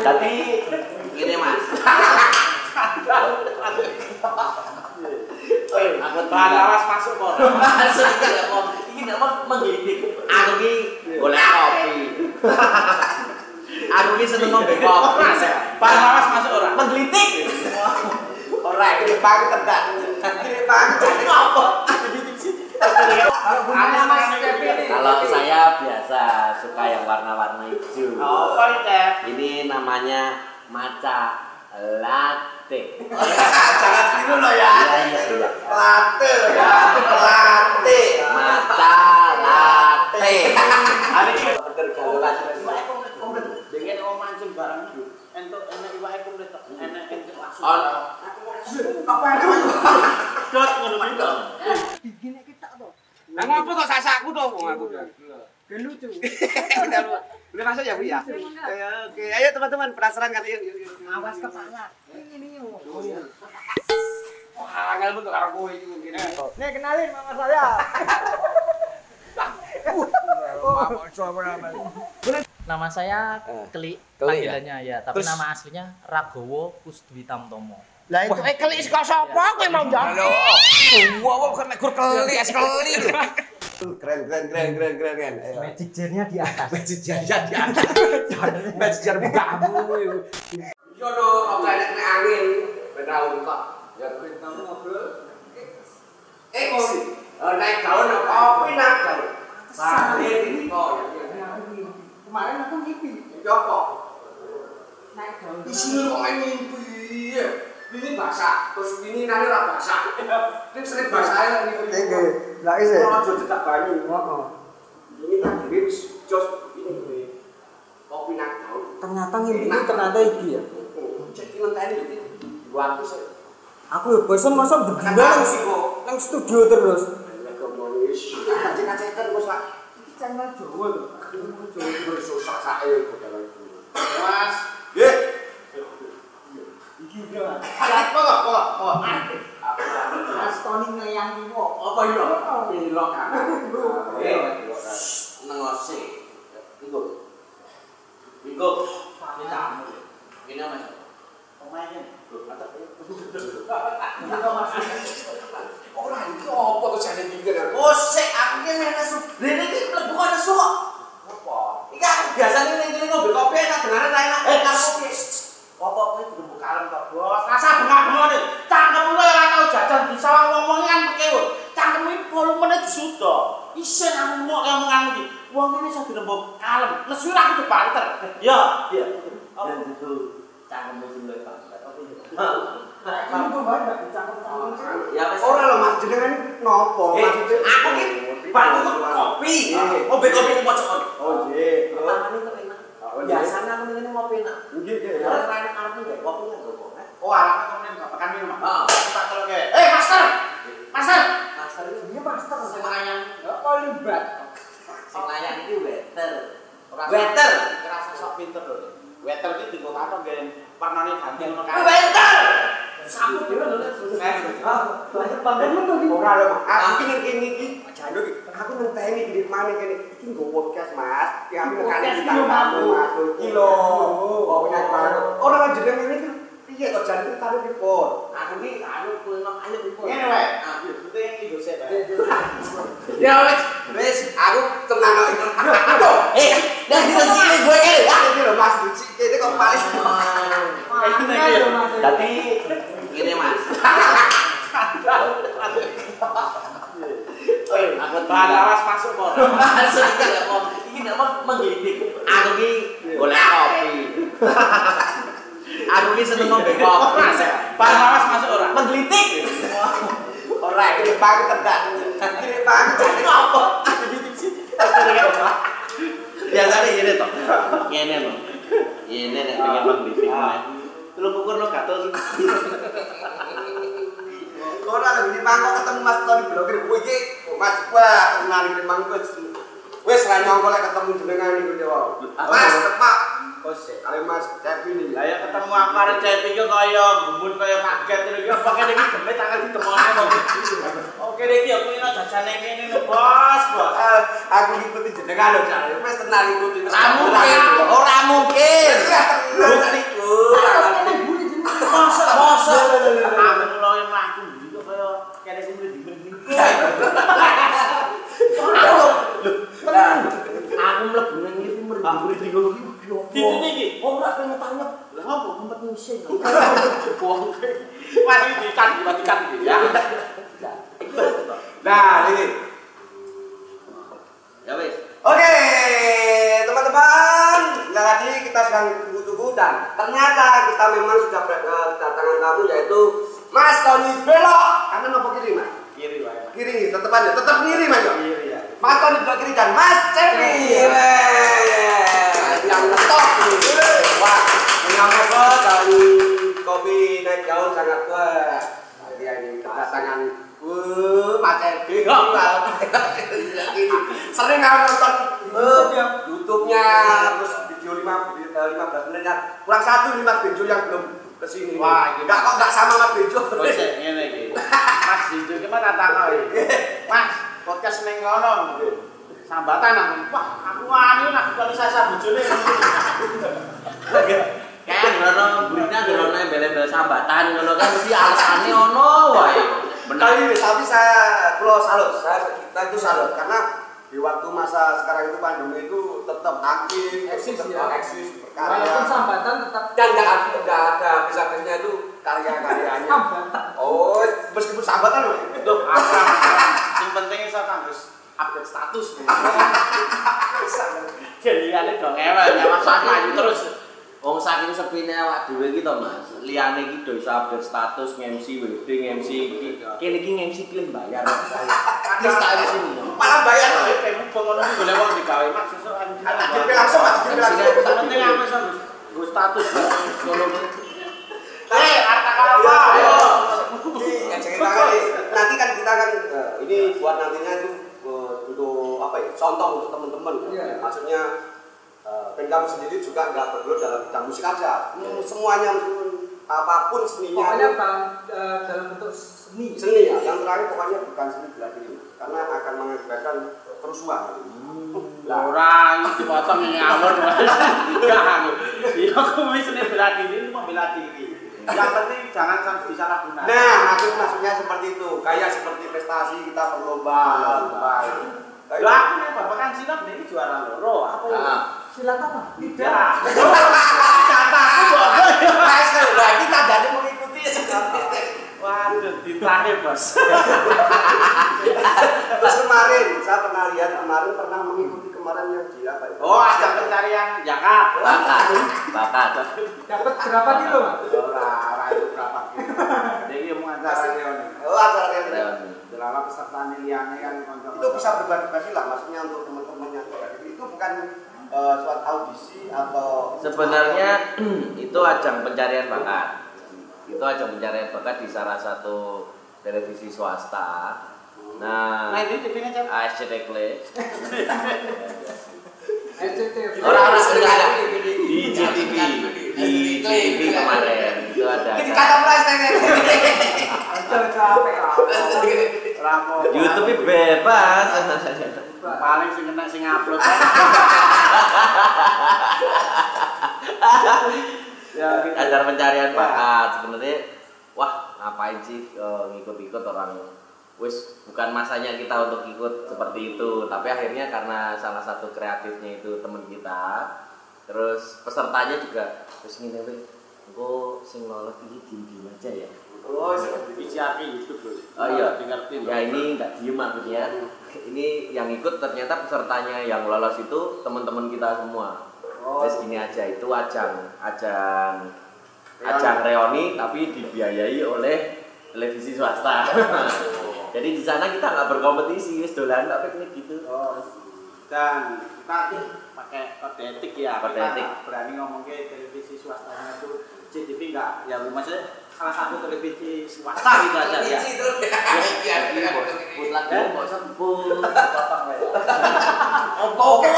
Jadi ngene mas. Aku tahu. Mas masuk kok. Masuk iki ya kok. Ini nama menggini. Aku iki golek kopi. Aku iki seneng ngopi kopi. Pak Lawas masuk orang. Menggelitik. Ora iki bang tegak. Iki bang cek ngopi. Kalau saya biasa suka yang warna-warna hijau. Oh? Ini namanya maca latte. Jangan tiru lo ya. Iya, iya, iya. Latte lo ya. Latte. Maca latte. Hari ini komplit. Dengan wong mancing barang itu. Entuk enek iwake komplit tok. Enek entuk langsung. On. Apa itu? Dot ngono iki. Lah ngopo kok sasakku to wong aku. Gak lucu. Boleh masuk ya Bu ya? Oke, oke. Ayo teman-teman penasaran kan yuk. Awas kepala. Ini nih. Wah, angel bentuk karo kowe iki mungkin. Nih kenalin mama saya. Nama saya Eh, Keli, Keli panggilannya ya, tapi nama aslinya Ragowo Kusdwi Tamtomo. Lah itu. Eh, keli saka sapa kowe mau jawab? Halo. Wah, wah, kan gur keli, es keli. Keren, keren, keren, keren, keren, keren. Magic jar-nya di atas. Magic jar jar di atas. Magic jar bukamu. Yo no, kok angin. Ben ra kok. Ya kuwi kamu ngobrol. Eh, kok? Eh, naik daun apa? Kopi naik daun. Balik ini kok. Kemarin aku mimpi. Ya apa? Naik daun. Di sini kok main mimpi. Ini basah, terus ini nanti ora basah. Ini sering basah ya ini. Oke. Lah isi. Kalau aja cedak banyu. Heeh. Ini kan dhewe wis jos ini gue. Kopi nang daun. Ternyata mimpi ini ternyata iki ya. Jadi ngenteni iki. Waktu sih. Aku ya bosan masa berdua nang, nang studio terus. Ya komunis. Kace-kacekan wis lah. Iki channel Jawa lho. Jawa terus susah sae kok dalan itu. Mas, nggih. Dia. Siapa kok kok kok. Mas Tony ngeyang kok. Apa iya? Pilok kan. Eh, Nengose. Iku. Iku. Ini tamu. Ini mas. Pemainnya. ora iki apa to jane pinggir ya? Oh, sik aku ki meh nesu. Rene iki mlebu kok nesu kok. Apa? Iki aku biasane ning kene ngombe kopi enak dengaran ra enak. Eh, kopi. Apa kowe kudu kalem tok, Bos? Rasa bengak-bengok. Cangkemmu ora tau jajan bisa ngomongnya kan pekewo. Cangkemmu iki volumene disudo. Isin aku ngomong omonganmu iki. Wong ini iso dirembuk kalem. Nesu ra kudu banter. Ya, iya. Dan itu cangkemmu sing luwih banget. Oke. Ini kok banyak dicangkem-cangkem. Ya. Ora lho Mas, jenengan iki nopo? Eh, Maksudnya aku ki bantu kopi. Ngombe kopi ning pojok kono. Oh, nggih. Pertamane kok enak. Oh, aku ngene ngopi enak. Nggih, nggih. Ora kopi nang kok. Oh, alaknya komen gak pekan minum. Heeh. Tak teloke. Eh, Master. Master. Master iki Iya master. Sing ngayang. Apa libat? sing layak iki waiter. Ora Waiter. Kerasa sok pinter lho. Waiter iki dienggo katon nggih warnane ganti ngono kan. Waiter. Sampun dhewe lho. Banyak banget tuh. Ora lho, aku iki ning kene iki janduk iki. Aku ngenteni di mana kene. Iki nggo podcast, Mas. Ya aku nekani Podcast kita iki lho, Mas. Mas. Iki lho. Oh, punya. Ora kan jenengan iki piye kok janduk taruh pripun? Aku ki anu kulino ayo iku. Ngene wae. Ah, iki. Ya wis, wis aku tenang kok. Aduh. Eh, dah kita sini gue kene. Ah, iki lho Mas, Duci. Kene kok paling Angel lho mas. Tapi gini Mas. Aku lawas masuk kok. Masuk iki mau. Iki gak mau menggelitik. Aku ki golek kopi. Aku ki seneng ngombe kopi. Lawas masuk ora? Menggelitik. ora iki pang tedak. Iki pang Jadi apa? Biasanya gini toh. Ngene loh. Ngene nek pengen menggelitik. Lu ukur lo gak tau lagi di mangkok ketemu Mas Tony blogger kowe iki Mas gua kenal di mangkok. Wis ra nyongko lek ketemu jenengan niku yo. Mas tepak. kose. Kali mas, cepi ini. Laya ketemu akare cepi ke kaya ngumbun kaya kaget ini. Ya pake deki gemet akan ditemuannya mau. Oke deki, aku ini aja jeneng ini nih bos, bos. Aku jenengan jeneng aja. Wis tenang ngikutin. Ramu mungkin. Ora mungkin. Bukan itu. Masa, masa. Aku ngelau yang laku. Itu kaya kaya kaya kaya kaya kaya kaya kaya kaya kaya kaya kaya kaya kaya tenang. Bukti Ora pengen tanya. Lah apa ngumpet musim. Wong Mas iki dikan dikan iki ya. Nah, ini. Ya wis. Oke, teman-teman. Nah, tadi kita sedang tunggu-tunggu dan ternyata kita memang sudah eh, kedatangan tamu yaitu Mas Tony Belok. Kanan apa kiri, Mas? Kiri wae. Kiri, tetap aja, tetap kiri, Mas. Kiri ya. Mas Tony belok kiri dan Mas Cepi. yang mentok wah kenapa dari kopi naik daun sangat kuat jadi ini pasangan wuuu mati lagi sering aku nonton saya salut, saya kita itu salut karena di waktu masa sekarang itu pandemi itu tetap aktif, Eksis, tetap ya. eksis Walaupun berkarya. sambatan tetap Dan nggak ada nggak ada bisa-bisanya itu karya-karyanya. Oh, meskipun sambatan loh. Apa sing penting iso kan terus update status. Jadi ada dong ewe nyawa sama terus Wong saking sepine awak dhewe iki to Mas. Liyane iki do iso update status nge-MC wedding, nge-MC iki. Kene iki nge-MC klien bayar. Wis tak di sini. Malah bayar. Kayak mumpung ngono iki golek wong digawe Mas sesuk langsung, Mas, DP langsung. Yang penting apa sih Gue status Ngono. Eh, harta apa? Ayo. Ini. Nanti kan kita kan eh, ini buat nantinya itu eh, untuk apa ya? Contoh untuk teman-teman. Iya. Maksudnya eh, band kamu sendiri juga nggak perlu dalam bidang musik aja. Hmm, Semuanya apa pun seninya Pokoknya itu dalam eh, dalam bentuk seni. seni ya. Yang terakhir pokoknya bukan seni bela diri karena akan mengakibatkan kerusuhan. Lah, Orang itu potong yang ngawur Enggak aku Iya aku wis nih bela diri ini mau bela diri Yang penting jangan sampai disalahgunakan Nah, maksud maksudnya seperti itu. Kayak seperti prestasi kita berlomba. Lah aku nih bapak kan silat nih juara loro Apa? Silat apa? Tidak Kata aku bodoh ya Nah, tandanya mengikuti seperti Waduh ditanya bos Terus kemarin, saya pernah lihat kemarin pernah mengikuti kemarin yang di apa ya? Oh ajang pencarian jakat Bakat. Bakat. Dapat berapa kilo, Mas? Ora, ora itu berapa kilo Jadi mau acara reuni Oh, acara. Reuni. Selama peserta liane kan Itu bisa berbagi-bagi lah, maksudnya untuk teman-teman yang. Itu bukan eh, suatu audisi atau Sebenarnya itu ajang pencarian bakat. Itu ajang pencarian bakat di salah satu televisi swasta. Nah Nah, ini TV-nya Kle. SCTV. Orang-orang enggak di JTV, di JTV kemarin itu ada Ini kata price Aja capek. Rampo. YouTube bebas. paling sing kena sing upload. Ya gitu. acara pencarian bakat. Sebenarnya wah ngapain sih eh, ngikut-ikut orang? Wis bukan masanya kita untuk ikut seperti itu. Tapi akhirnya karena salah satu kreatifnya itu teman kita terus pesertanya juga terus ngene weh engko sing lolos iki aja ya Oh, api itu bro Oh iya, ya ini nggak diem maksudnya. Ini yang ikut ternyata pesertanya yang lolos itu teman-teman kita semua. Oh. Terus gini aja itu ajang, ajang, ajang reoni tapi dibiayai oleh televisi swasta. Jadi di sana kita nggak berkompetisi, wis dolan nggak piknik gitu. Oh. dan kita pakai kode etik ya Kode etik. nggak berani ngomong ke televisi swastanya itu CTV enggak ya maksudnya salah satu televisi swasta gitu aja ya Jadi mau sebut lagi, mau sebut. Oke,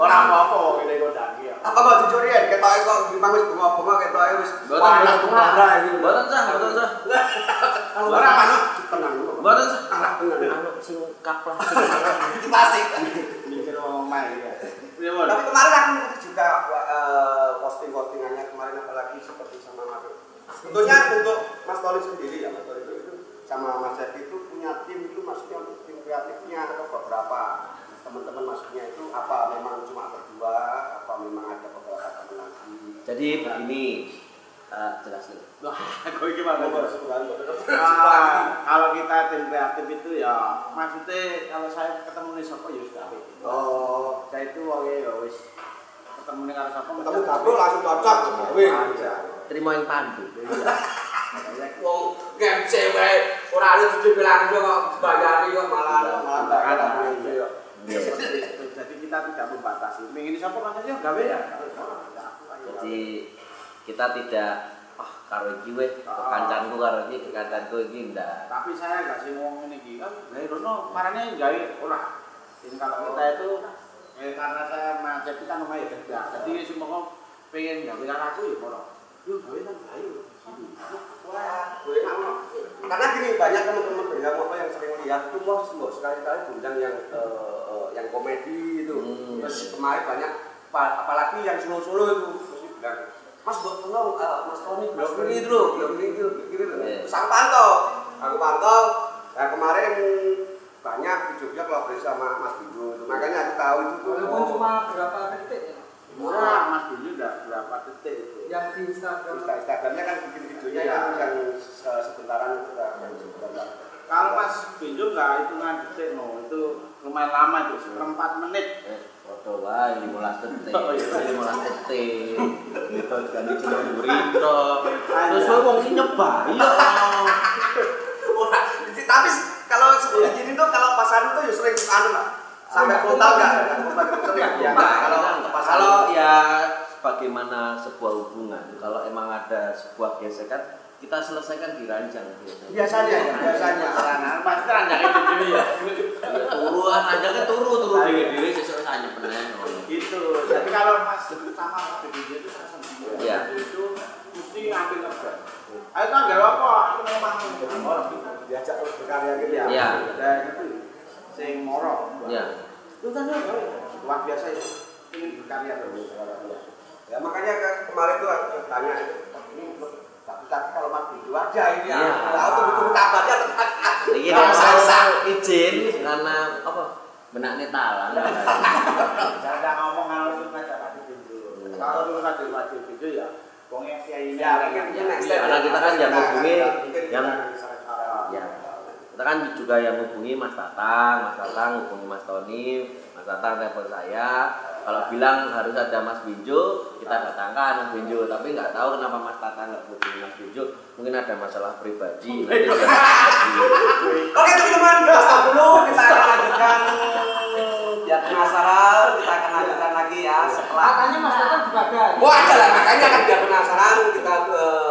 orang orang apa kita godang ya Apa kok dicuri ya? Ketoke kok memang wis bunga-bunga ketoke wis panas bunga ini. Boten sah, boten sah. Ora manut tenang. Boten sah. Kalah tenang. Anu sing kaplah. Klasik. mikir main ya ya. Tapi kemarin aku juga eh, posting-postingannya kemarin apalagi seperti sama Mas Tentunya untuk Mas Toli sendiri ya Mas Toli itu, itu sama Mas Jadi itu punya tim itu maksudnya untuk tim kreatifnya atau beberapa teman-teman maksudnya itu apa memang cuma berdua apa memang ada beberapa teman lagi. Jadi begini uh, jelas nih. wah kau gimana eh, kalau kita tim kreatif itu ya maksudnya kalau saya ketemu nih siapa ya sudah oh. Saya itu wong ya wis ketemu nih karo sapa ketemu dapur langsung cocok. Wih, Terima yang pandu. Wong ngemse wae ora ada cuci bilang kok bayari kok malah malah iki yo. Iya. Jadi kita tidak membatasi. Mingin siapa katanya gawe ya. Jadi kita tidak ah karo iki weh, kancanku karo iki, kancanku iki ndak. Tapi saya nggak sih ngomong ini iki kan gawe rono marane gawe ora. Ini kalau kita itu eh, karena saya macet kita namanya kerja. Jadi semua pengen gawe aku ya ora. Yuk gawe nang. Karena gini banyak teman-teman bilang apa yang sering lihat tuh bos, bos sekali-kali diundang yang eh, yang komedi itu. Hmm. Terus kemarin banyak apa- apalagi yang solo-solo itu dia bilang, Mas buat tolong eh, Mas Tony belum ini loh, belum ini gitu. Iya. Terus aku pantau, aku pantau. Nah kemarin banyak video-video kolaborasi sama Mas Bindu itu. Makanya aku tahu itu tuh. Walaupun oh, cuma berapa detik ya? Murah Mas Billy udah berapa detik itu. Yang di Instagram. Insta- Instagramnya kan bikin videonya yang yang se- sebentaran itu kan yang sebentar. Kalau Mas Bindu nggak hitungan detik no, itu lumayan lama itu seperempat menit. Eh, foto wae 15 detik. Oh, iya. 15 detik. Itu ganti cuma burito. Terus wong iki nyebar ya. Wah, tapi kalau seperti gini tuh kalau pasaran tuh ya sering anu lah. Sampai frontal enggak? Sering ya. Enggak, Kalau kalau ya sebagaimana sebuah hubungan, kalau emang ada sebuah gesekan, kita selesaikan di ranjang biasanya. biasanya ya, pasti ranjang itu dulu ya. Ya, turuan ranjangnya turu turu dhewe-dhewe sesuk sanya penen. Gitu. Jadi kalau Mas sama Mas itu saya senang. Iya. Itu mesti ngambil ngeban. Ayo kan gak apa, aku memang orang diajak terus berkarya gitu ya. Iya. Dan itu sing moro. Ya. Itu kan ya, luar biasa itu. Ingin berkarya terus. Ya makanya ke- kemarin tuh aku tanya itu, ini tapi tapi kalau Mas Bindu aja ini ya. Iya. Tahu tuh betul kabarnya tepat. Iki Kalau nek saya- izin karena apa? Benaknya talang. Jangan ngomong kalau itu aja Pak Bindu. Kalau itu aja Pak Bindu ya. Kiai ini. Ya, ya next Iya, karena kita kan yang hubungi Mungkin yang ya. Kita kan juga yang hubungi Mas Tatang, Mas Tatang hubungi Mas Tony, Mas Tatang telepon saya. Kalau bilang harus ada Mas Binjo, kita datangkan Mas Binjo. Tapi nggak tahu kenapa Mas Tatang nggak hubungi Mas Binjo. Mungkin ada masalah pribadi. Oke teman-teman, stop dulu. Kita akan lanjutkan. Biar penasaran, kita akan lanjutkan lagi ya setelah. Katanya Mas Tatang juga ada. ya? Wah ada lah, makanya kan biar penasaran kita eh,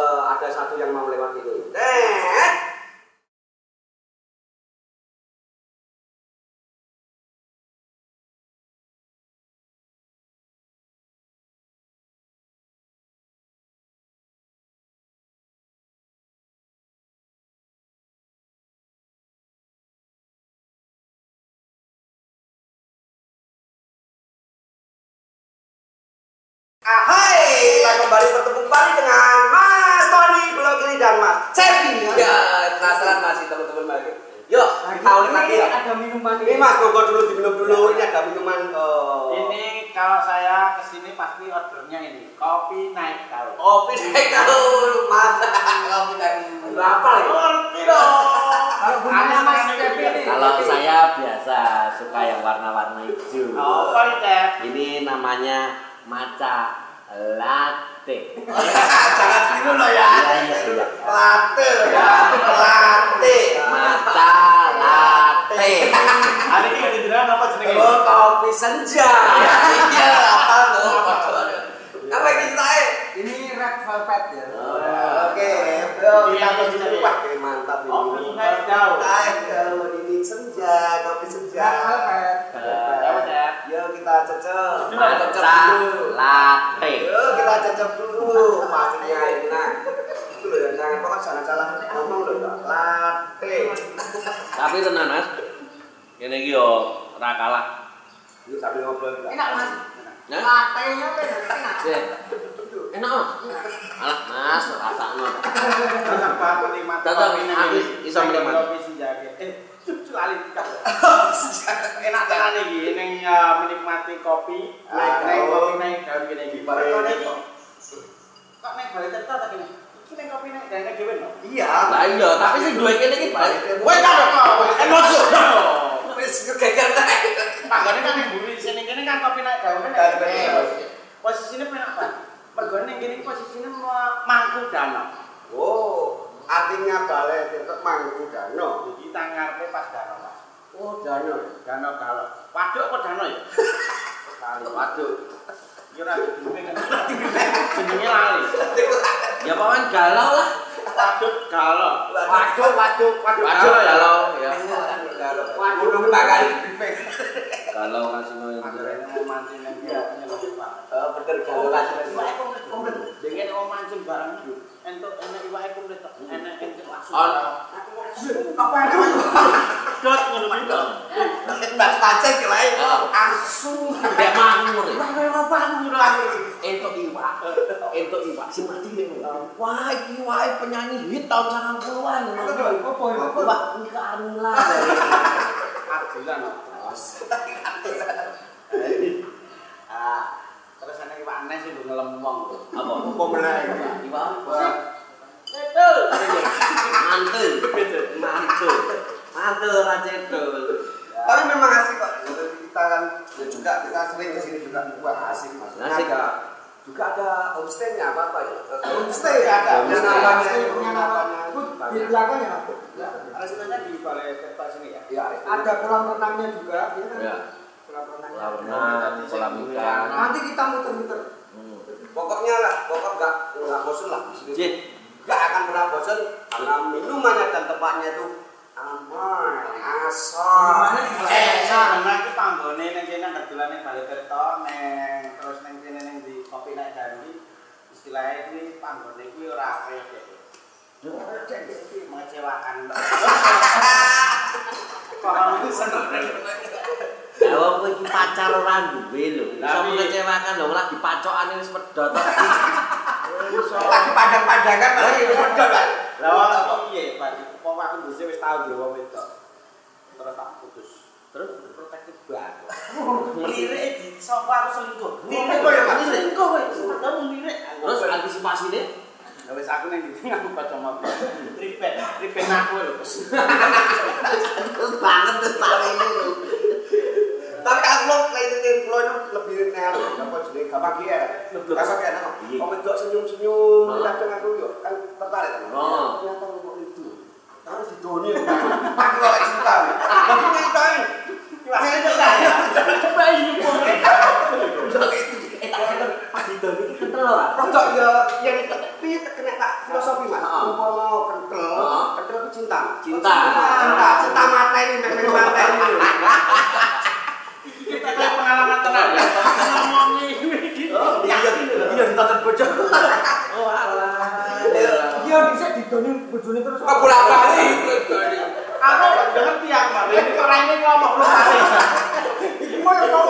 namanya maca latte. Jangan loh ya. Iya, iya, iya. Latte loh ya. Latte. Maca latte. Hari ini ada jenengan apa jenenge? Oh, kopi senja. Iya, apa tuh? Apa yang kita eh? Ini red velvet ya. Oke, yuk kita Pak. Oke, mantap ini. Kopi naik daun. Naik daun ini senja, kopi senja. Red velvet. Ya, Cep. Yuk kita cocok. Maca latte. Yuk kita cocok dulu. Pastinya enak. Itu loh, jangan pokoknya jangan salah ngomong loh. ya. Latte. Tapi tenan Mas. Iki yo ora kalah. Yuk sambil ngobrol. Enak Mas. Nah, Latenya kan enak. Enak Mas. Alah Mas, rasakno. Menikmati Cocok, kopi naik aku iso menikmati. Eh, lali. Enak tenan iki ning menikmati kopi. Naik Naik daun. kopi naik iki. Bareng Bareng ini iki Kok nek balik cerita tak kene. Iki nek kopi nek gawe dhewe no. Iya. Lah iya, tapi sing duwe kene iki balik. Kowe kan kok emosi. Wis geger ta. Tanggane kan ning buri sini kene kan kopi nek gawe nek Gawe. dhewe. Posisine penak Pak. Mergo ning kene posisine mangku danau. Oh, artinya balai tetep mangku dano. Iki tangarepe pas danau Mas. Oh, dano. Danau kalau. Waduk apa danau ya? Kali waduk. Ora kan. Jenenge lali. Ya paman galau lah. Waduk galau. Waduk waduk waduk galau ya. Waduh, nang bakal briefing. Galau mau Anggere mau mancing nang kene lho Pak. Eh, bener galau komplit. Dengan mau mancing bareng entuk enek iwake komplit tok. Enek encuk langsung. On. Apa yang Dot ngono kuwi tok. Mbak pancing ki lae. Asu. Gak makmur. Wah, kaya apa ngono akhir. Entuk iwak. Entuk iwak sing mati ning. Wah, iki wae penyanyi hit tahun 90-an. Apa ya? Iwak Nika Armila. Arjulan. Bos. Ah, terus ana iwak aneh sing ngelemong. Apa? Apa meneh? Iwak apa? Betul. Mantul. Mantul. Mantul ra cedol. Tapi memang asik kok. Kita kan ya juga kita sering ke sini juga wah asik mas. Asik. Ada, juga ada homestay-nya apa apa ya? Homestay ada. Homestay. Penginapannya, Di belakang ya, Resikonya di balai kertas ini ya. Ya, ada kolam renangnya juga, ya kan? Ya. Kolam renangnya. Kolam renang, kolam ikan. Nanti kita muter-muter. Pokoknya lah, pokok nggak nggak bosan lah di sini. Nggak akan pernah bosan karena minumannya dan tempatnya itu aman, asal. Eh, sarana iki panggone ning kene kedulane balai kertas neng terus ning kene ning di kopi nek janji istilahnya iki panggone iki ora kaya dek. Iki mengecewakan. Kalau itu seneng. Ya wong kowe iki pacar ora duwe lho. Iso mengecewakan lho lagi pacokan wis medhot. Lagi padang-padangan lagi pedot kan. Lah wong piye, Pak? Wong aku dhisik wis tau duwe wong wedok. Terus tak putus. Terus protektif banget. Lirik di sapa aku selingkuh. Lirik kok ya, Pak? selingkuh kowe. Kamu lirik. Terus antisipasine Ya wis aku ning ndi aku baca mobil. Tripen, tripen aku lho. banget tuh ini lho. Kalau lain itu itu lebih nel, apa jadi gampang dia. Kasar kayak apa? Kalau itu senyum-senyum, kadang aku yuk kan tertarik kan. Oh. Ternyata kok itu. Harus didoni. Aku kalau cinta. Tapi ngapain? Saya itu saya. Coba ini pun. Pas didol iki kental ora? Rodok ya yang tapi kena tak filosofi mas. Umpama kental, kental itu cinta. Cinta. Cinta, cinta mata ini, memang mata Kita pengalaman tenang. Ngomongnya ini. Iya, iya ditonton bocah. Oh alah. Iya, bisa didoni bojone terus. Kok bolak-balik? Aku ngerti aku, Mas. Ini kok raine ngomong lu kali.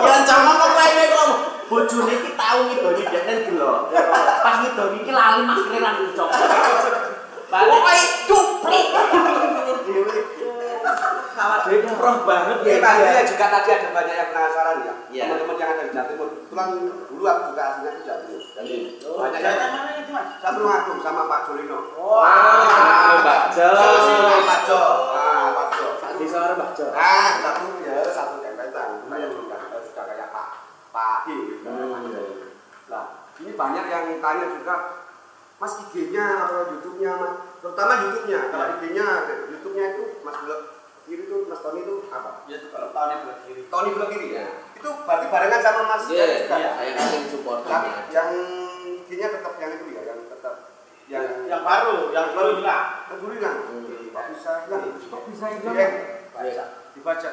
Ya jangan kok lainnya kok bojone iki tau ngidoni denen gelo. Pas ngidoni iki lali maskere lan ucap. Balik. Pokoke cuplik. Kawat dhewe roh banget Iya, ya. Pak, iya juga tadi ada banyak yang penasaran ya. Iya. Teman-teman yang ada di Jawa Timur. Kebetulan dulu aku juga aslinya di Jawa Timur. Jadi banyak yang mana itu, Mas? satu ngaku sama Pak Jolino. Wah, Pak Jo. Sama Pak Jo. Ah, Pak Jo. Di suara Mbak Jo. Ah, satu ya, satu kempetan. Kayak sudah sudah kayak Pak Pak I. Nah, ini banyak yang tanya juga, Mas IG-nya atau YouTube-nya, Mas? Terutama YouTube-nya. Kalau IG-nya, YouTube-nya itu Mas Blok kiri itu Mas Tony itu apa? Ya itu kalau tahunnya belah kiri. Tony Blok kiri ya. Itu berarti barengan sama Mas Iya, Jan juga. iya, saya kasih support. Yang yang IG-nya tetap yang itu ya, yang tetap yang Yang baru, yang baru hilang. yang kan. Kok bisa hilang? Kok bisa Iya. hilang? Baca. Dibaca.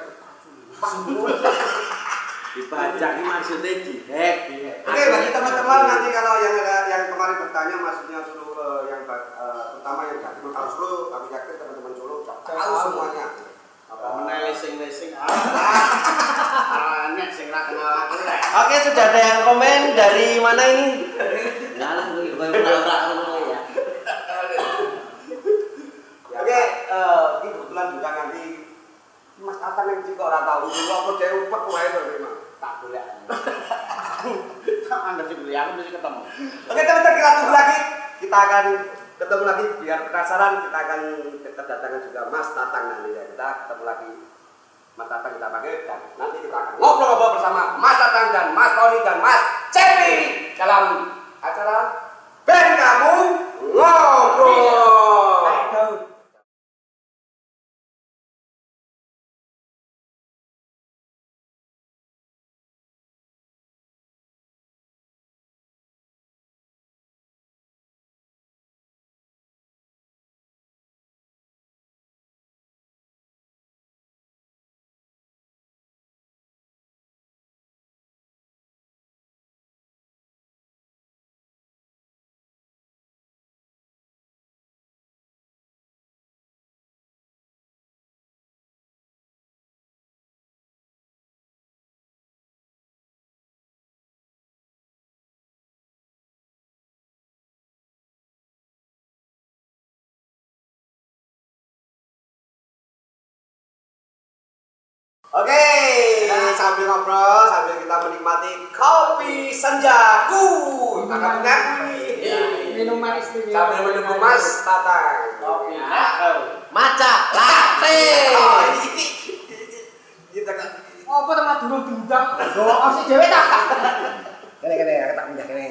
Dibajak ini maksudnya dihack. Oke, bagi teman-teman nanti kalau yang ada yang kemarin bertanya maksudnya eh, yang eh, terutama yang Timur kalau Solo aku yakin teman-teman Solo tahu semuanya. Meneh lesing-lesing. Ah, aneh sing ra kenal aku rek. Oke, sudah ada yang komen dari mana ini? Ngalah gue ya. Oke, eh ini kebetulan juga nanti Mas Tatang yang juga orang tahu, kalau aku dia upek wae to memang. Tak boleh. Tak Anda sih beli, aku mesti ketemu. Oke teman-teman kita tunggu lagi. Kita akan ketemu lagi biar penasaran. Kita akan kedatangan juga Mas Tatang nanti ya. Kita ketemu lagi Mas Tatang kita panggil dan nanti kita akan ngobrol-ngobrol bersama Mas Tatang dan Mas Tony dan Mas Cepi dalam acara band kamu ngobrol. Oke, sambil ngobrol, sambil kita menikmati kopi senjaku. Mengaku nih. Minuman istimewa. Sambil menunggu Mas Tatang. Kopi. Maca latte. Oh, ini kita kan. Apa teman dulu diundang? Go si dhewe ta. Kene kene, aku tak pindah kene.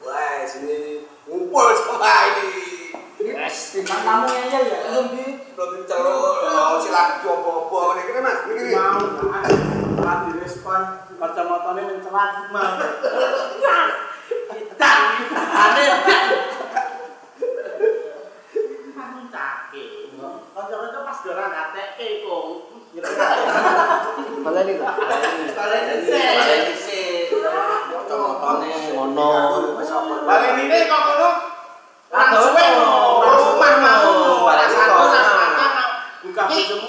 Wah, sini ngumpul semua ini. Yes, timbang kamu ngeyel ya. Belum di Belum celuk, oh, silakan coba-coba. Ini kene Mas, ini kene. Mau kan direspon kacamatane ning celat. Dan aneh dan. Aku cake. Kanca-kanca pas dolan ateke kok. Baleni ta? Baleni Baleni sih. Kacamotone ngono. Balik ini kok ngono.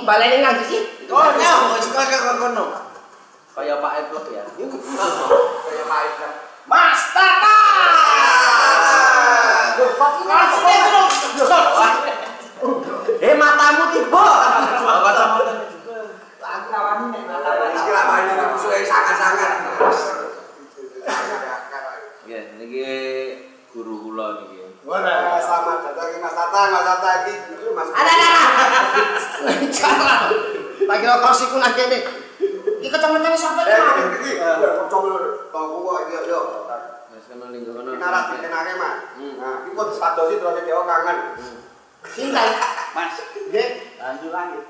Baleni nang sisi. Oh, Ya, wis kok kono. Kayak Pak Eplok ya. Kayak Pak Ibra. Mas Tata. Eh matamu tiba. Aku rawani nek mata. Iki lama ini musuhe sangat-sangat. Ya, niki guru kula niki. Wah, selamat datang Mas Tatang, Mas Tatang iki Mas. Ada ada. Jangan. Tak kira kau siku nang kene. Iki kecamatan kan. iki iki kocok lho. Tongku kok iki yo. Wis kena ning kono. Kenalan dikenake, Mas. Hmm. Nah, iki kok terus dewa kangen. Sintai. Mas, Nggih. lanjut lanjut.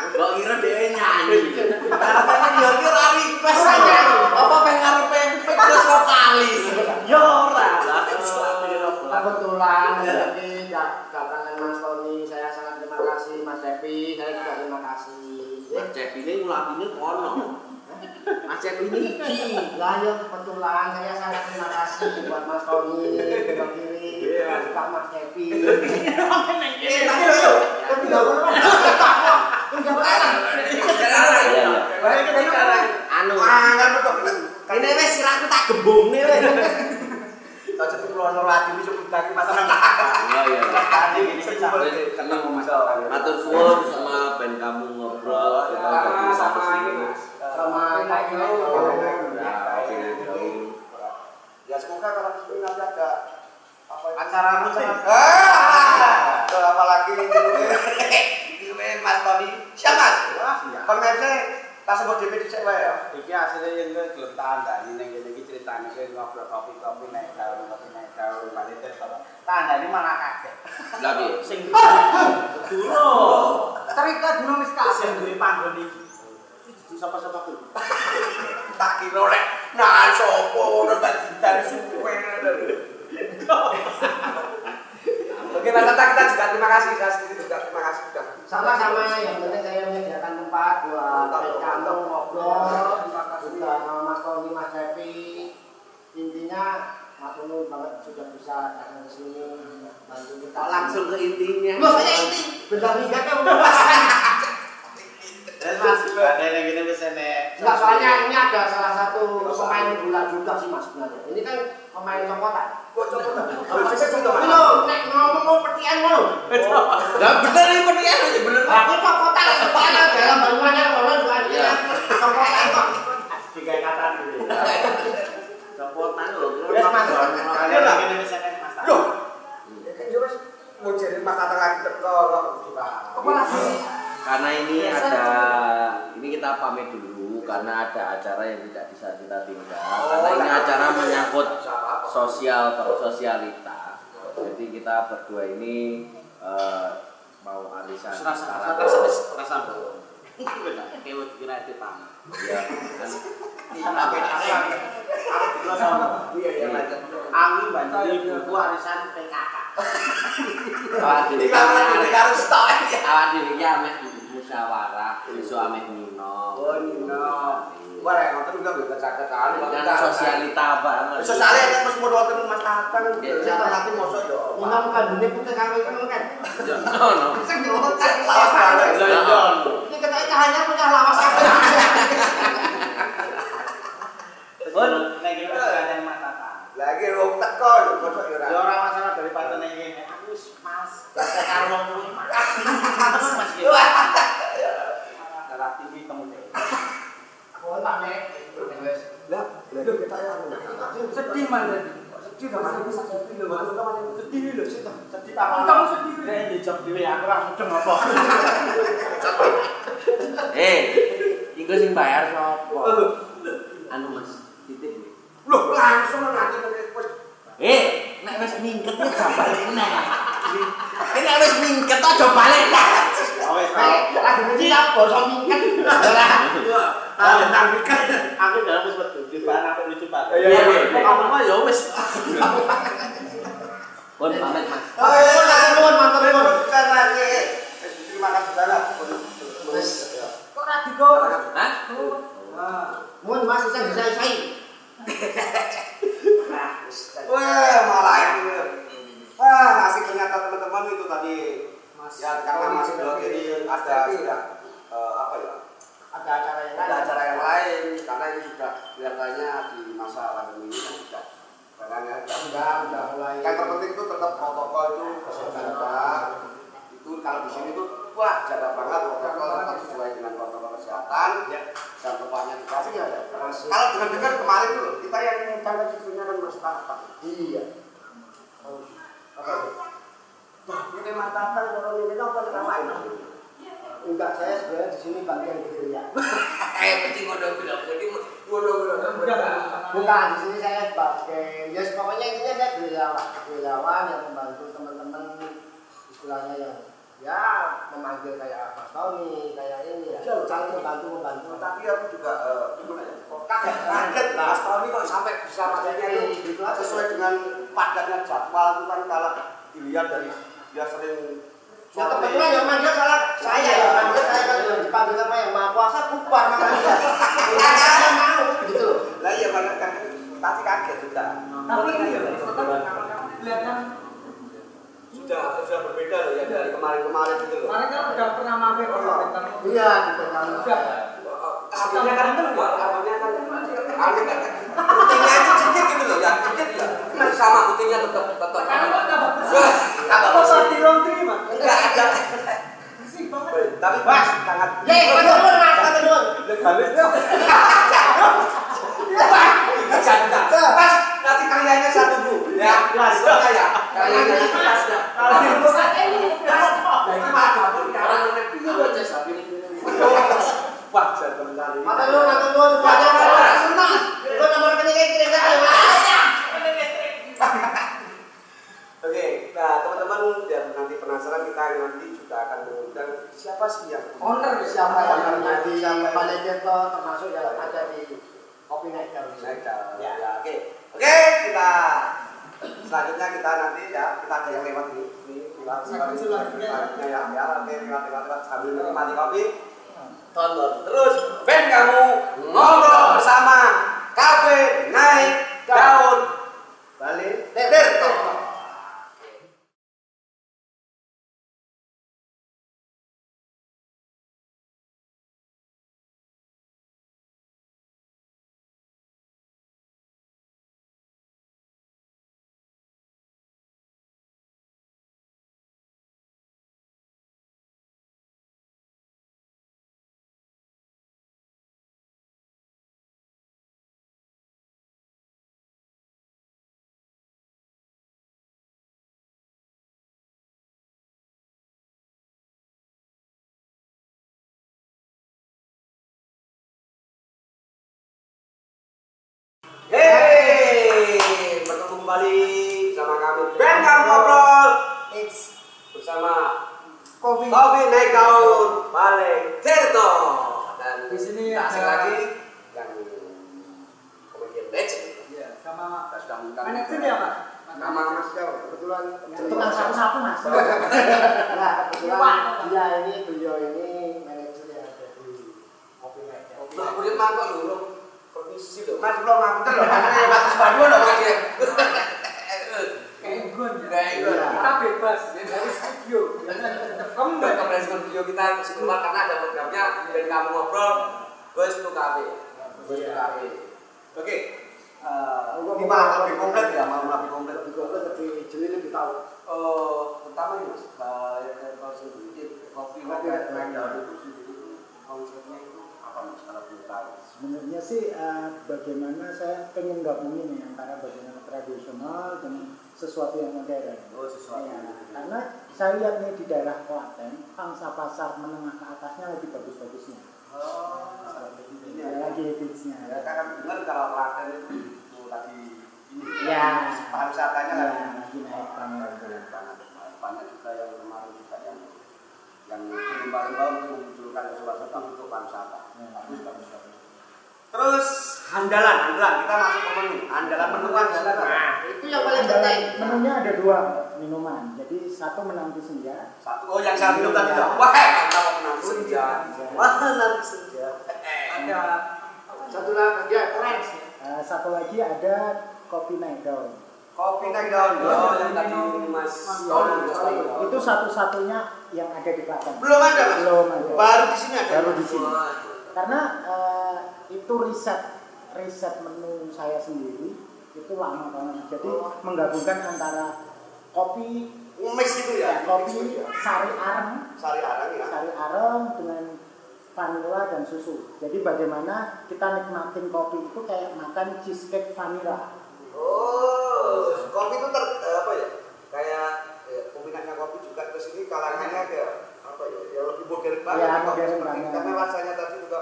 Kok kira dhewe nyanyi. Dia kira request aja. nyanyi. Apa pengen ngarepe pedes vokalis. Yo ora. Kebetulan jadi datangan Mas Tony, saya sangat terima kasih Mas Depi, saya juga terima kasih. Mas Cep ini ngulapine kono. Mas Cep ini iki. Lah ya kebetulan saya sangat terima kasih buat Mas Tony, Bang Kiri, juga Mas Depi. Eh, tapi yo yo. Tapi enggak boleh. Enggak boleh. Iya iya. Balik ke dalam. Anu. Mangan betul. Ini wis siraku tak gembungne wis. Tak cetuk lono ati wis cukup tak masalah. Iya iya. Tadi gini sih Wis kenal Mas Tatang. Matur suwun sama band kamu ngobrol. Kita udah bisa ke sini. Sama Pak Kiri. Ya, oke. Ya semoga kalau nanti ada apa acara rutin. Ah, apalagi ini ini Mas Tony. Siapa Mas? Wah, iya. Kon ngece tak sebut DP dicek wae ya. Iki asline yen kowe gelem tandani ning kene iki critane kowe ngobrol kopi-kopi nek daun kopi nek daun bali terus apa. Tandani malah kaget. Lah piye? Sing dulu. Cerita dulu wis tak. Sing duwe panggon iki. Iki sapa-sapa kuwi. Tak kira lek nah sopo ngono tak dari suwe. Oke Mas Tata kita juga terima kasih saya sendiri juga terima kasih sudah. Sama-sama yang penting saya menyediakan tempat buat kantong ngobrol juga sama Mas Tony, Mas Depi. Intinya Mas Tony banget sudah bisa datang ke sini kita Langsung ke intinya. Saya inti. Bentar nih, kan udah Mas, ada yang gini wis enek. Enggak, soalnya ini ada salah satu pemain bola juga sih mas sebenarnya. Ini kan pemain Sokotan. Kok tak? Ini lo, nek ngomong mau petian lo. Lah bener ini penian aja bener. Aku Sokotan, soalnya dalam Banyuwangi orang juga ada Iya. Sokotan kok. Jika karena ada acara yang tidak bisa kita tinggal Oh, karena ini lah. acara menyangkut Bisa apa-apa. Sosial sosialita jadi kita berdua ini eh, mau arisan serasa serasa serasa. Beda, kewet kira itu tangan. ya kan Tapi sama. Iya, iya. Angin banjir buku arisan PKK. awak dhewe harus stok ya. awak dhewe iki ameh musyawarah nino Oh, Nino. Ya, nonton juga bisa caketan. kan sosialita banget Sosialnya kan terus mau nonton Mas Tatang. Iya. Saya nanti mosok yo. Minum kan dunia putih karo ikan kan. no no Sing diucap Lawas banget. Ini kata hanya punya lawas apa? Pun kira ganten Mas Tata. Lagi wong teko lho, mosok yo Ya ora. ora masalah daripada nek kene. Aku Mas, karo wong kuwi. Mas Mas Sedih sedih lho sedih sedih lho sedih lho sedih tak kamu sedih lho ini jam dhewe aku ora mudeng apa eh iku sing bayar sapa Anu Mas, titip. Loh, langsung nanti wis Eh, nek wis mingket ya jabar meneh. Ini nek wis mingket aja balik. Wis, lah dicap bosok mingket. Ah, tentang mikir. aku dalam wis wedhu di bahan apa lucu Pak. Iya, iya, iya. Kamu mah ya wis. pun pamit mas Oh, iya, Matur nuwun, matur nuwun. Bukan lagi. Terima kasih banget. Wis. Kok ra digo? Hah? Mun Mas bisa disai-sai. Wah, malah ini. Wah, asik ternyata teman-teman itu tadi. Ya, karena Mas Blog ini ada sudah eh, apa ya? Ada acara yang Ada lain. acara yang lain karena ini sudah kelihatannya di masa pandemi ini kan sudah barangnya sudah Enggak, udah mulai. yang terpenting itu tetap protokol itu jaga itu kalau di sini tuh wah jaga banget protokol tetap sesuai dengan protokol kesehatan Ya. dan tempatnya dikasih ya kalau dengan dengar kemarin tuh kita yang tanggal cucunya kan mas Tata Iya. Oh, apa itu? Wah, ini Tata kalau ini apa ngapain Enggak, saya sebenarnya di sini bagian gerilya. eh mesti ngono-ngono jadi ngono-ngono Bukan, di sini saya sebagai, ya pokoknya intinya saya gerilyawan, gerilyawan yang membantu teman-teman istilahnya yang ya memanggil kayak Mas Tony, kayak ini ya, saling membantu membantu. tapi aku juga eh, gimana ya? Kaget kaget mas Tony kok sampai bisa maksudnya itu Gitu sesuai dengan padatnya jadwal itu kan kalau dilihat dari dia sering Ya kebetulan yang manggil salah saya yang manggil saya kan yang dipanggil sama yang maha kuasa bubar makanya. Saya mau gitu loh. lah iya banget kan pasti kaget juga Tapi ini ya, kelihatan sudah sudah berbeda loh ya dari kemarin-kemarin gitu loh kemarin kan udah pernah mampir di bintang Iya, gitu kan. Hasilnya kan itu enggak, hasilnya kan aneh kan. Itu sedikit gitu loh ya, sedikit ya. Masih sama putihnya tetap tetap. Karena Apa bersih. di laundry, Mas? Enggak ada. Bersih banget. Tapi Mas sangat Ya, matur nuwun Mas, matur nuwun. Jangan. Mas, nanti karyanya satu bu. Ya, Mas. ya. Karyanya itu Mas. ya. Kalau di pusat ini, Nah, dapur orang sekarang. ini sapi Wah, jangan kali. Banyak banget senang. Itu nomor rekening kayak gini kan. Oke, nah teman-teman biar nanti penasaran kita nanti juga akan mengundang siapa sih yang Owner siapa yang menjadi manajer termasuk yang ada di Kopi Naikal. Naikal. Ya. Ya, oke. Oke, kita selanjutnya kita nanti ya kita ada yang lewat ini. Ini lewat selanjutnya ya. Ya, oke, lewat lewat lewat sambil menikmati kopi. Tonton terus band kamu ngobrol bersama kafe naik daun Bali. Teter. Kembali bersama kami. Ben Kamu Ngobrol. It's bersama kopi. Kopi Naik Daun. Balik. Tirto dan Di sini ada- lagi yang komedian legend. Iya, sama kita sudah mengundang manajer ya, Pak? nama Mas Jauh Kebetulan Tukang sapu-sapu mas. Nah, kebetulan dia ini beliau ini manajer yang ada di kopi Naik Daun. Nah, kulit mangkok lho, permisi lho. Mas belum ngapunten lho, makanya batas baduan lho Mas ya. Ya. Gun. Kita bebas dari studio. Kamu nggak ke Studio kita harus keluar karena ada programnya dan kamu ngobrol Bus to Cafe. Bus to Cafe. Oke. Eh, ini malah lebih komplit ya, malah lebih komplit. Lebih jeli, lebih tahu. Eh, pertama ini Mas, kopi Kopi daun itu kalau boleh tahu? Sebenarnya sih eh, bagaimana saya pengen gabungin nih antara bagaimana tradisional dengan sesuatu yang modern. Oh, sesuatu Ya, yang karena saya lihat nih di daerah Klaten, pangsa pasar menengah ke atasnya lagi bagus-bagusnya. Oh, ini Ya, lagi hitsnya. Ya, kan dengar kalau Klaten itu lagi ini Ya. pariwisatanya Ya, lagi lagi naik banget. banyak banget. Banyak juga yang kemarin juga yang yang berlomba-lomba untuk memunculkan sesuatu untuk pariwisata. Ya. Bagus, bagus, bagus. Terus andalan, andalan kita masuk ke menu. Andalan menu andalan. Nah, Itu yang paling penting. Menunya ada dua minuman. Jadi satu menanti senja. satu oh yang saya minum tadi tuh. Wah, mantap nanti senja. Wah, nanti senja. Ada Satu lagi keren sih. Eh, satu lagi ada kopi naik daun. Kopi naik daun. Oh, yang tadi Mas. Itu satu-satunya yang ada di Klaten. Belum ada, Mas. Belum ada. Baru di sini ada. Baru di sini. Karena eh, itu riset riset menu saya sendiri itu lama banget jadi menggabungkan antara kopi Mix gitu ya. ya, kopi sari arem Sari arang ya. sari arem dengan vanilla dan susu jadi bagaimana kita nikmatin kopi itu kayak makan cheesecake vanilla Oh, kopi itu ter eh, apa ya? Kayak ya, peminatnya kopi sini kalangannya kayak apa ya? Ya lebih modern banget. Ya, modern banget. Karena rasanya tadi juga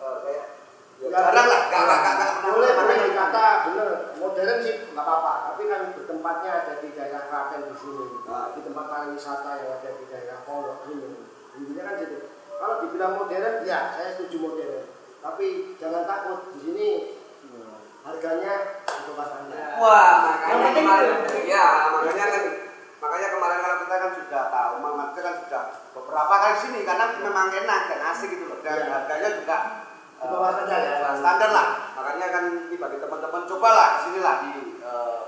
eh, kayak ya, Ya, jarang lah, gak gak gak boleh boleh dikata bener. Modern sih nggak apa-apa. Tapi kan tempatnya ada di daerah Klaten di sini. Nah. di tempat pariwisata yang ada di daerah Pondok ini intinya kan gitu. Kalau dibilang modern ya saya setuju modern. Tapi jangan takut di sini harganya itu pasarnya Wah, makanya kemarin ya, makanya kan makanya kemarin kalau kita kan sudah tahu, Muhammad kan sudah beberapa kali sini karena memang enak dan asik gitu loh. Dan Iya. harganya juga Di bawah standar ya. eh, standar lah. Makanya kan ini bagi teman-teman cobalah di sini lah di eh,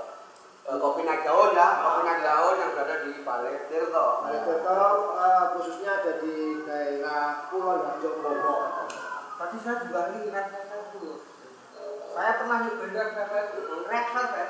kopi naik daun ya, kopi naik daun yang berada di Balai Tirto. Balai Tirto eh, khususnya ada di daerah Pulau Harjo Lombok Tadi saya juga ini velvet tuh. Saya pernah nyobain red velvet, red velvet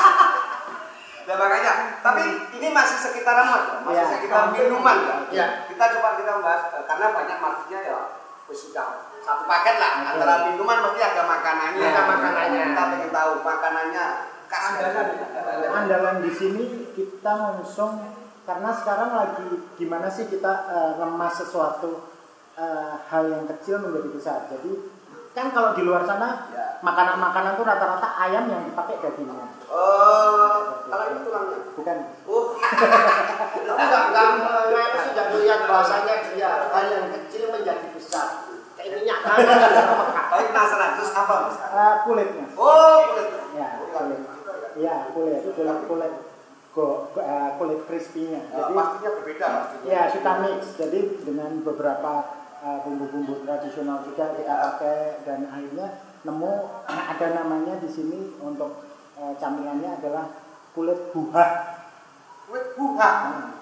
ya? Makanya, tapi ini masih sekitaran mas, masih Ya. sekitaran minuman ya. Ya. Kita coba kita bahas eh, karena banyak marketnya ya, sudah satu paket lah. Antara minuman mesti ada makanannya. Ya. Ada makanannya. Kita pengen tahu makanannya khas Andalan. andalan di sini kita ngusung karena sekarang lagi gimana sih kita ngemas sesuatu eh, hal yang kecil menjadi besar. Jadi kan kalau di luar sana Ya. makanan-makanan tuh rata-rata ayam yang dipakai dagingnya, Oh, kalau ini tulangnya. bukan? Oh, Tapi enggak enggak enggak sudah melihat bahasanya dia hal yang kecil menjadi besar. Kayak minyak tanah sudah peka. tapi penasaran terus apa mas? Eh, kulitnya. Oh, kulit. Ya, kulit. Iya, kulit, kulit, kulit, go, eh, kulit crispy-nya. Ya, Jadi pastinya berbeda pastinya. Ya kita mix, jadi dengan beberapa uh, bumbu-bumbu tradisional juga kita pakai dan akhirnya nemu ada namanya di sini untuk uh, camilannya adalah kulit buah. Kulit buah. Nah,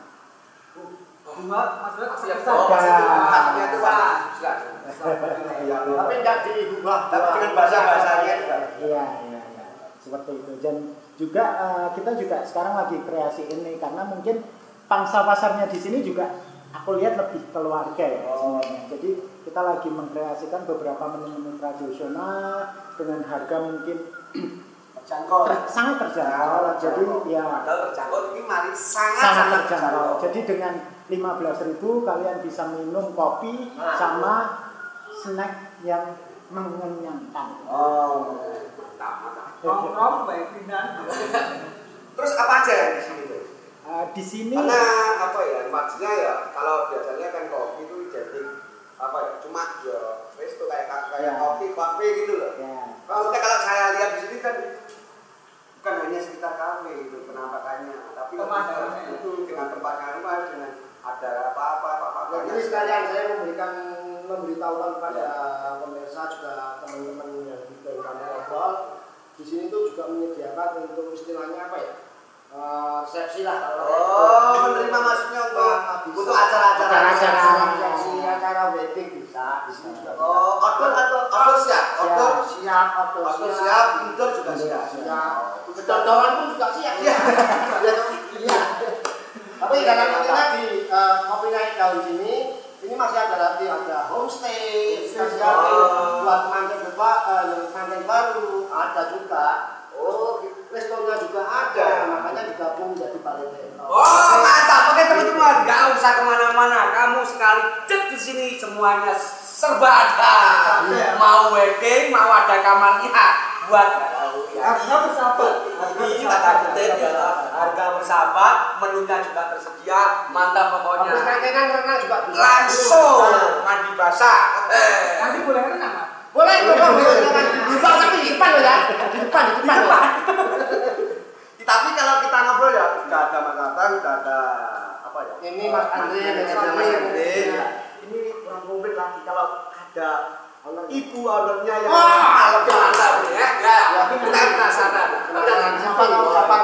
Bunga, maksudnya. Oh, maksudnya khasnya itu Besar. Sudah. Tapi enggak diubah. Tapi dengan bahasa-bahasanya juga. Iya, iya, iya. Seperti itu. Dan juga uh, kita juga sekarang lagi kreasi ini karena mungkin pangsa pasarnya di sini juga aku lihat lebih keluarga ya sebenarnya. Jadi kita lagi mengkreasikan beberapa menu-menu tradisional dengan harga mungkin Terjangkau. ter- sangat terjangkau. Jadi ya terjangkau ini mari sangat sangat terjangkau. Jadi dengan 15.000 kalian bisa minum kopi sama snack yang mengenyangkan. Oh, mantap, baik. Terus apa aja yang di sini? Eh, di sini Karena apa ya, maksudnya ya kalau biasanya kan kopi itu jadi apa ya, cuma ya tuh kayak kayak Ya. kopi, kafe gitu loh. ya Maksudnya kalau saya lihat di sini kan bukan hanya sekitar kafe itu penampakannya, tapi Pemandangannya. itu dengan tempat kamar, dengan ada apa-apa, apa-apa. Nah, ini sekalian sekali. saya memberikan memberitahukan kepada pemirsa juga teman-teman yang di kami ngobrol. Di sini tuh juga menyediakan untuk istilahnya apa ya? Eh, resepsi lah kalau Oh, menerima maksudnya untuk Nah, untuk acara-acara. Acara-acara. resepsi acara wedding bisa bisa. Oh, outdoor atau outdoor siap, outdoor. siap outdoor outdoor siap, indoor juga siap. siap. Kedodoran pun juga siap. Ya iya. Tapi dalam intinya di eh, kopi naik daun sini ini masih ada lagi ada homestay siapin Oh. buat mantan bapak eh, yang mantan baru ada juga. Oh restonya juga ada makanya digabung jadi balai Oh, mantap. Oke, usah ke mana-mana. Kamu sekali cek di sini semuanya serba ada. Iya. Mau wedding, mau ada kamarnya buat Harga bersahabat. Ini kata kutip ya, harga bersahabat, menunya juga tersedia, mantap pokoknya. kangenan renang juga bisa Langsung Nah. mandi basah. Nanti boleh renang, Mas? boleh boleh boleh di depan tapi di depan loh ya di depan di depan. Tapi kalau kita ngobrol ya, udah ada Mas Tatang, udah ada ya? Ini Mas Andre Mas dengan Andre. Andre Ini kurang komplit lagi kalau ada ibu ownernya yang Wah, lebih mantap ya. Ya, Ya, kita penasaran. Penasaran siapa tahu siapa.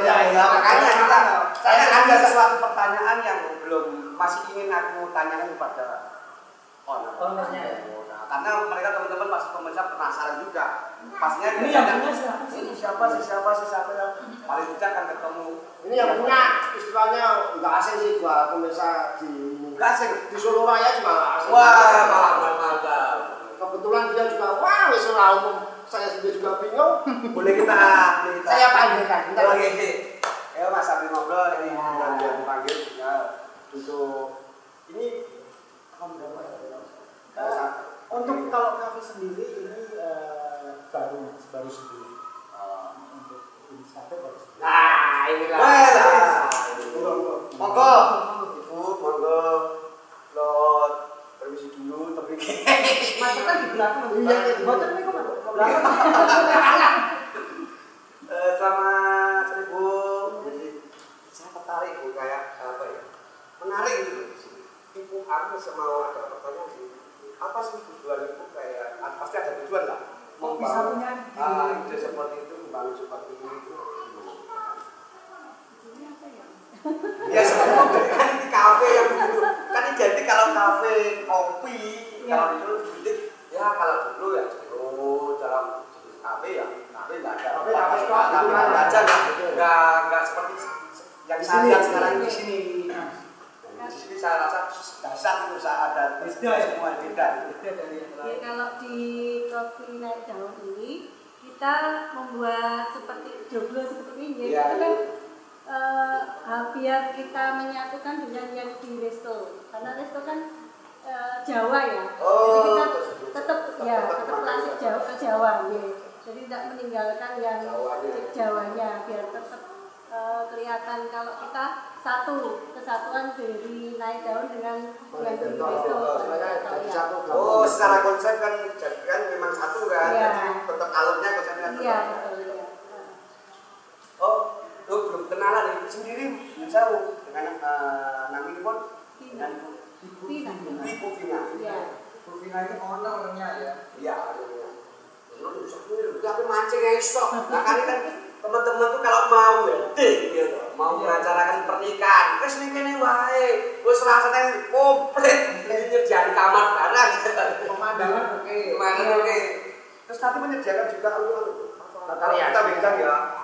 Ya, ya, makanya kita saya ada sesuatu pertanyaan yang belum masih ingin aku tanyakan kepada owner. Ownernya ya? Nah, karena mereka teman-teman pasti pemirsa penasaran juga. Pastinya Ini dia yang punya siapa sih? Siapa sih siapa sih siapa yang paling tidak akan ketemu Ini yang punya istilahnya nggak asing sih buat pemirsa di Nggak asing? di Solo Raya juga nggak asing. Wah, malah mantap. Kebetulan dia juga wah wis ora umum. Saya sendiri juga bingung. Boleh kita, kita. Saya panggilkan. Bentar. Oke, oke. Ayo Mas sambil ngobrol ini yang dia dipanggil ya untuk ini berapa ya? Eh, untuk kalau kafe sendiri ini eh, baru baru sendiri untuk ini kafe baru sendiri Nah, inilah. Well, monggo, ibu, monggo, lot, permisi dulu, tapi Masuk kan di belakang. Iya, iya. Boten ini kok masuk ke belakang. Eh, selamat sore bu. Jadi saya tertarik bu kayak apa ya? Menarik gitu loh di sini. Ibu aku semau ada pertanyaan sih. Apa sih tujuan ibu kayak? ah, pasti ada tujuan lah. Kok bisa punya ide? ah, ide seperti itu, membangun seperti ini itu. Ya seperti kan ini kafe yang begitu. Kan identik kalau kafe kopi, kalau dulu identik ya kalau dulu ya dulu dalam kafe ya kafe nggak ada Kafe, apa-apa, kafe, cuma kafe, kafe kafe. aja nggak nggak nggak seperti yang Di saya sini, lihat di sekarang sini. di sini. Nah, Di sini saya rasa dasar itu saya ada Beda ya? semua beda. Beda dari yang Ya, lain. kalau di kopi naik daun ini kita membuat seperti joglo seperti ini Iya, itu kan iya. eh, ah, biar kita menyatukan dengan yang di resto karena resto kan eh, Jawa ya Oh, jadi kita betul, betul. tetap Tetap- ya tetap tetap makan klasik Jawa. Jawa Jawa ya. jadi tidak meninggalkan yang Jawanya. Jawanya biar tetap eh, kelihatan kalau kita satu kesatuan dari naik daun dengan yang di resto Supaya jadi Ya. satu Oh, secara konsep kan jadi kan memang satu kan, Iya. jadi tetap alurnya konsepnya tetap. Iya betul ya. Oh, lu belum kenalan ibu bisa dengan uh, nama ini pun dengan Vina. Ibu Vina. Iya. Vina ini ownernya ya. Iya, iya. Lu sok tapi mancing ya iso. Nah, kali kan teman-teman tuh kalau mau wedding gitu, mau Iya. mengacarkan pernikahan, wis ning kene wae. Wis rasane komplit nyediakan kamar barang. Pemandangan oke. Gimana oke. Terus tapi menyediakan juga. Tata Kalau rias. kita bilang ya,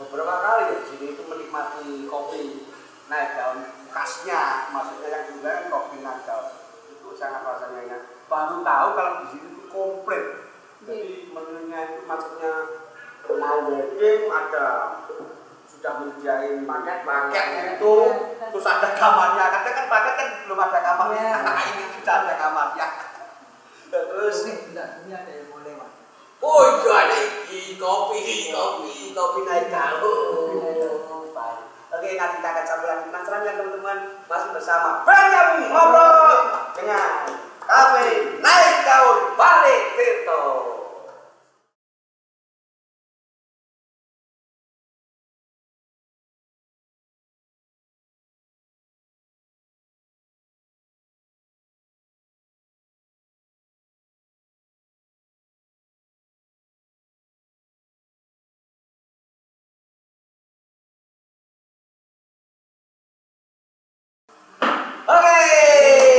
beberapa kali ya di sini itu menikmati kopi naik daun khasnya, maksudnya yang juga kan kopi naik daun. Itu sangat rasanya enak. Baru tahu kalau di sini itu komplit. Jadi menunya itu maksudnya mau wedding ada sudah menyediain paket paketnya itu terus ada kamarnya kadang kan paket kan belum ada kamarnya ini sudah ada kamarnya terus ini ada yang mau lewat. oh iya kopi kopi kopi naik daun Baik. oke nanti kita akan sambung lagi penasaran ya teman-teman. Masih bersama Benjamin ngobrol dengan kafe naik daun balik Tirto Oke,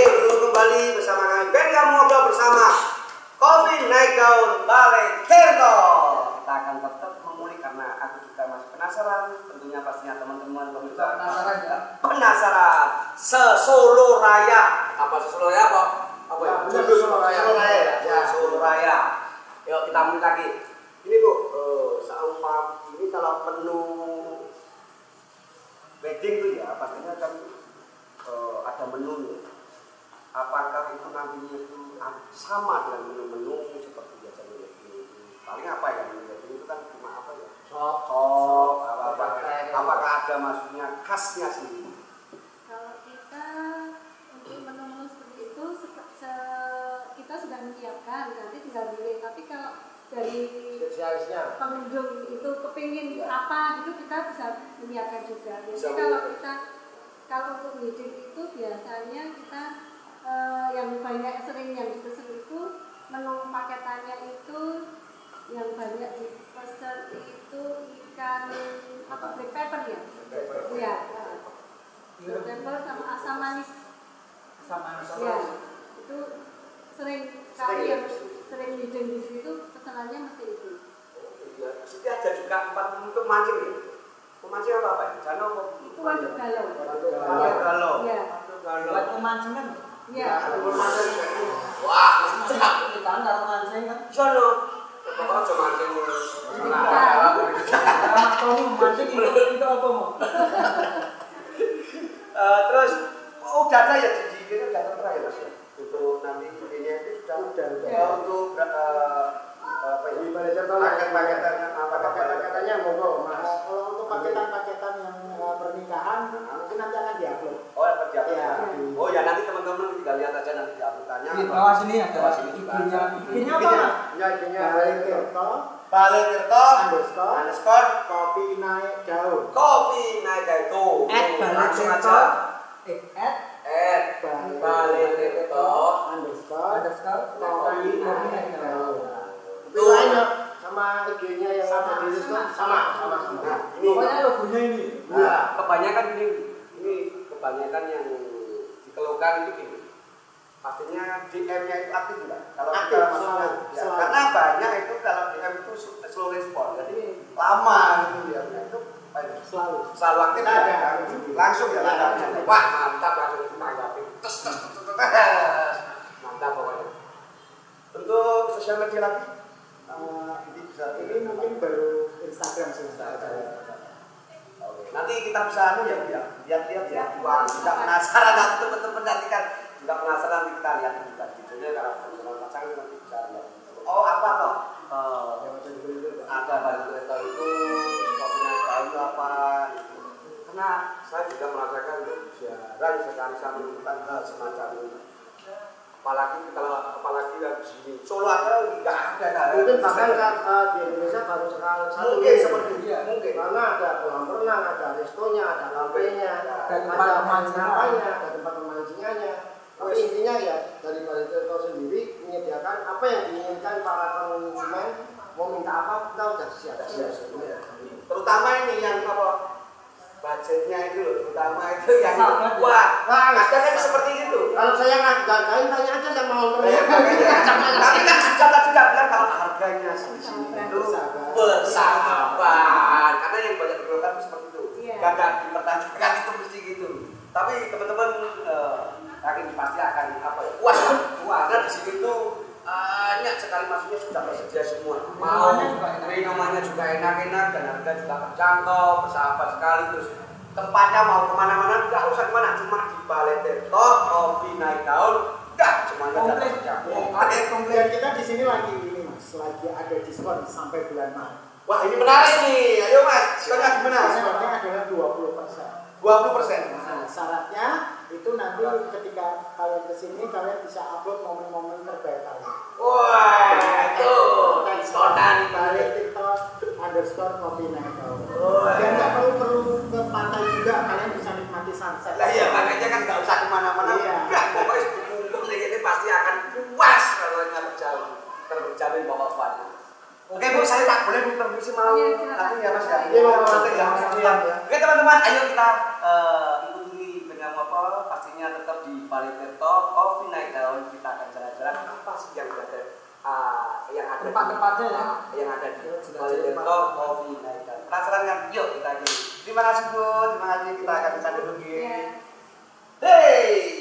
bertemu kembali bersama kami Benjamin ngobrol bersama Kopi naik daun balai Tirto. Kita akan tetap mengulik karena aku juga masih penasaran. Tentunya pastinya teman-teman pemirsa Penasaran ya? penasaran. Sesolo Raya. Apa Sesolo Raya apa? Apa ya? benar, Solo Raya. Solo Raya. ya? Ya. Solo Raya. Yuk kita mulai lagi. Ini bu, eh, seumpam ini kalau menu wedding tuh ya pastinya kan eh, ada menu nih. Apakah itu nantinya itu sama dengan menu-menu seperti biasanya wedding itu? Paling apa ya menu wedding itu kan cuma apa ya? Sop, Sop, apa apa? Teh. Apakah ada maksudnya khasnya sendiri? Kalau kita untuk menu-menu seperti itu sepe- se- kita sudah menyiapkan, nanti tinggal pilih. Tapi kalau dari spesialisnya. pengunjung itu kepingin Ya. apa gitu kita bisa menyiapkan juga. Jadi Bisa kalau kita kalau untuk meeting itu biasanya kita eh, yang banyak sering yang dipesan itu menu paketannya itu yang banyak dipesan itu ikan apa black pepper ya? Iya. eh, Black pepper sama asam manis. Sama Ya, itu sering kali ya? yang sering meeting di situ pesanannya mesti itu. Iya, Siti ada juga empat untuk mancing ya. Memancing apa apa? Jano apa? Itu waduk galau. Waduk galau. Iya. Waduk galau. Buat pemancingan. Iya. Wah, Kita nggak mancing kan. Jano. Pokoknya cuma mancing. Nah, Tony memancing itu itu apa mau? Eh, terus oh, udah ada ya di ini udah tertera ya mas ya? Untuk nanti ini itu sudah udah Ya. untuk eh, Tirto Paket-paketannya monggo mas. Kalau untuk paketan-paketan yang eh, pernikahan mungkin nanti akan diupload. Oh, di Iya. Oh ya nanti teman-teman tinggal lihat aja nanti di uploadannya. Di bawah sini ada Bawah sini IG-nya. IG-nya apa? Ya, Balai Tirto Balai Tirto underscore underscore kopi naik daun. kopi naik itu. At Balai langsung Tirto. aja. Eh, at At Balai Tirto. underscore underscore kopi naik daun. daun. Sama IG-nya yang ada di situ sama sama sama. Nah, ini Pokoknya logonya ini. Nah, kebanyakan ini ini kebanyakan yang dikeluhkan itu gini. Pastinya DM-nya itu aktif enggak? Kalau Aktif, kita selalu, ya, selalu. karena banyak itu kalau DM itu slow respon, jadi lama gitu ya. Nah, itu itu? Selalu. selalu aktif Ada, ya? ada. langsung ya Ada, langsung. Wah mantap langsung ditanggapi. Tes tes tes, tes. Mantap pokoknya. Untuk sosial media lagi, eh, ini mungkin baru Instagram sih. Oke, nanti kita bisa anu ya, ya. Lihat-lihat ya. Wah, juga penasaran nanti teman-teman nanti kan juga penasaran nanti kita lihat juga videonya kalau teman-teman pasangan nanti bisa lihat. Oh, apa toh? Eh, ada balik kereta itu kopinya kayu apa gitu. Karena saya juga merasakan jarang sekali saya menemukan hal semacam ini. Apalagi kalau apalagi yang di sini Solo aja nggak ada hal Mungkin bahkan eh, di Indonesia baru sekali satu mungkin ini. seperti itu mungkin Karena ada kolam renang, ada restonya, ada tempat ada pemancingan. kampanye, ada tempat pemancingannya. Tapi intinya ya dari Balai Tirto sendiri menyediakan apa yang diinginkan para konsumen mau minta apa kita udah siap. siap. terutama ini yang apa budgetnya itu loh terutama itu yang Sahabat ya. wah nah kadang kan seperti itu. Kalau saya nggak gagalin tanya aja sama owner. Eh, makanya. Tapi kan Jata juga bilang kalau harganya di sini itu bersahabat. Karena yang banyak dikeluhkan itu seperti itu. Iya. Gagak dipertanyakan itu mesti gitu. Tapi teman-teman eh, yakin pasti akan apa ya? Puas, puas. Karena di sini tuh banyak sekali maksudnya sudah tersedia semua. Mau minumannya juga enak-enak dan harga juga terjangkau, bersahabat sekali terus tempatnya mau ke mana-mana nggak usah ke mana cuma di Balai Coffee Night Down, udah semuanya sudah Komplit. Ada komplit kita di sini lagi ini mas, lagi ada diskon sampai bulan Maret. Wah ini menarik nih, ayo mas, diskonnya gimana? Diskonnya adalah 20 persen. 20 persen. Nah, syaratnya itu nanti ketika kalian ke sini kalian bisa upload momen-momen terbaik kalian. Wah, itu diskonan. Balik TikTok underscore kopi. Dan nggak perlu perlu ke pantai juga kalian bisa nikmati sunset. Lah iya makanya kan nggak usah ke mana-mana, Iya. udah pokoknya ini pasti akan puas kalau terjamin. Oke bu, saya tak boleh bu permisi mau Iya, nanti ya mas ya. Iya, Pak. Nanti ya, Mas. Iya. Oke teman-teman, ayo kita tempat-tempatnya ya yang ada di Mojokerto Coffee Night. Penasaran kan? Yuk kita di Terima kasih Bu, terima kasih kita akan bisa dulu iya. Hey.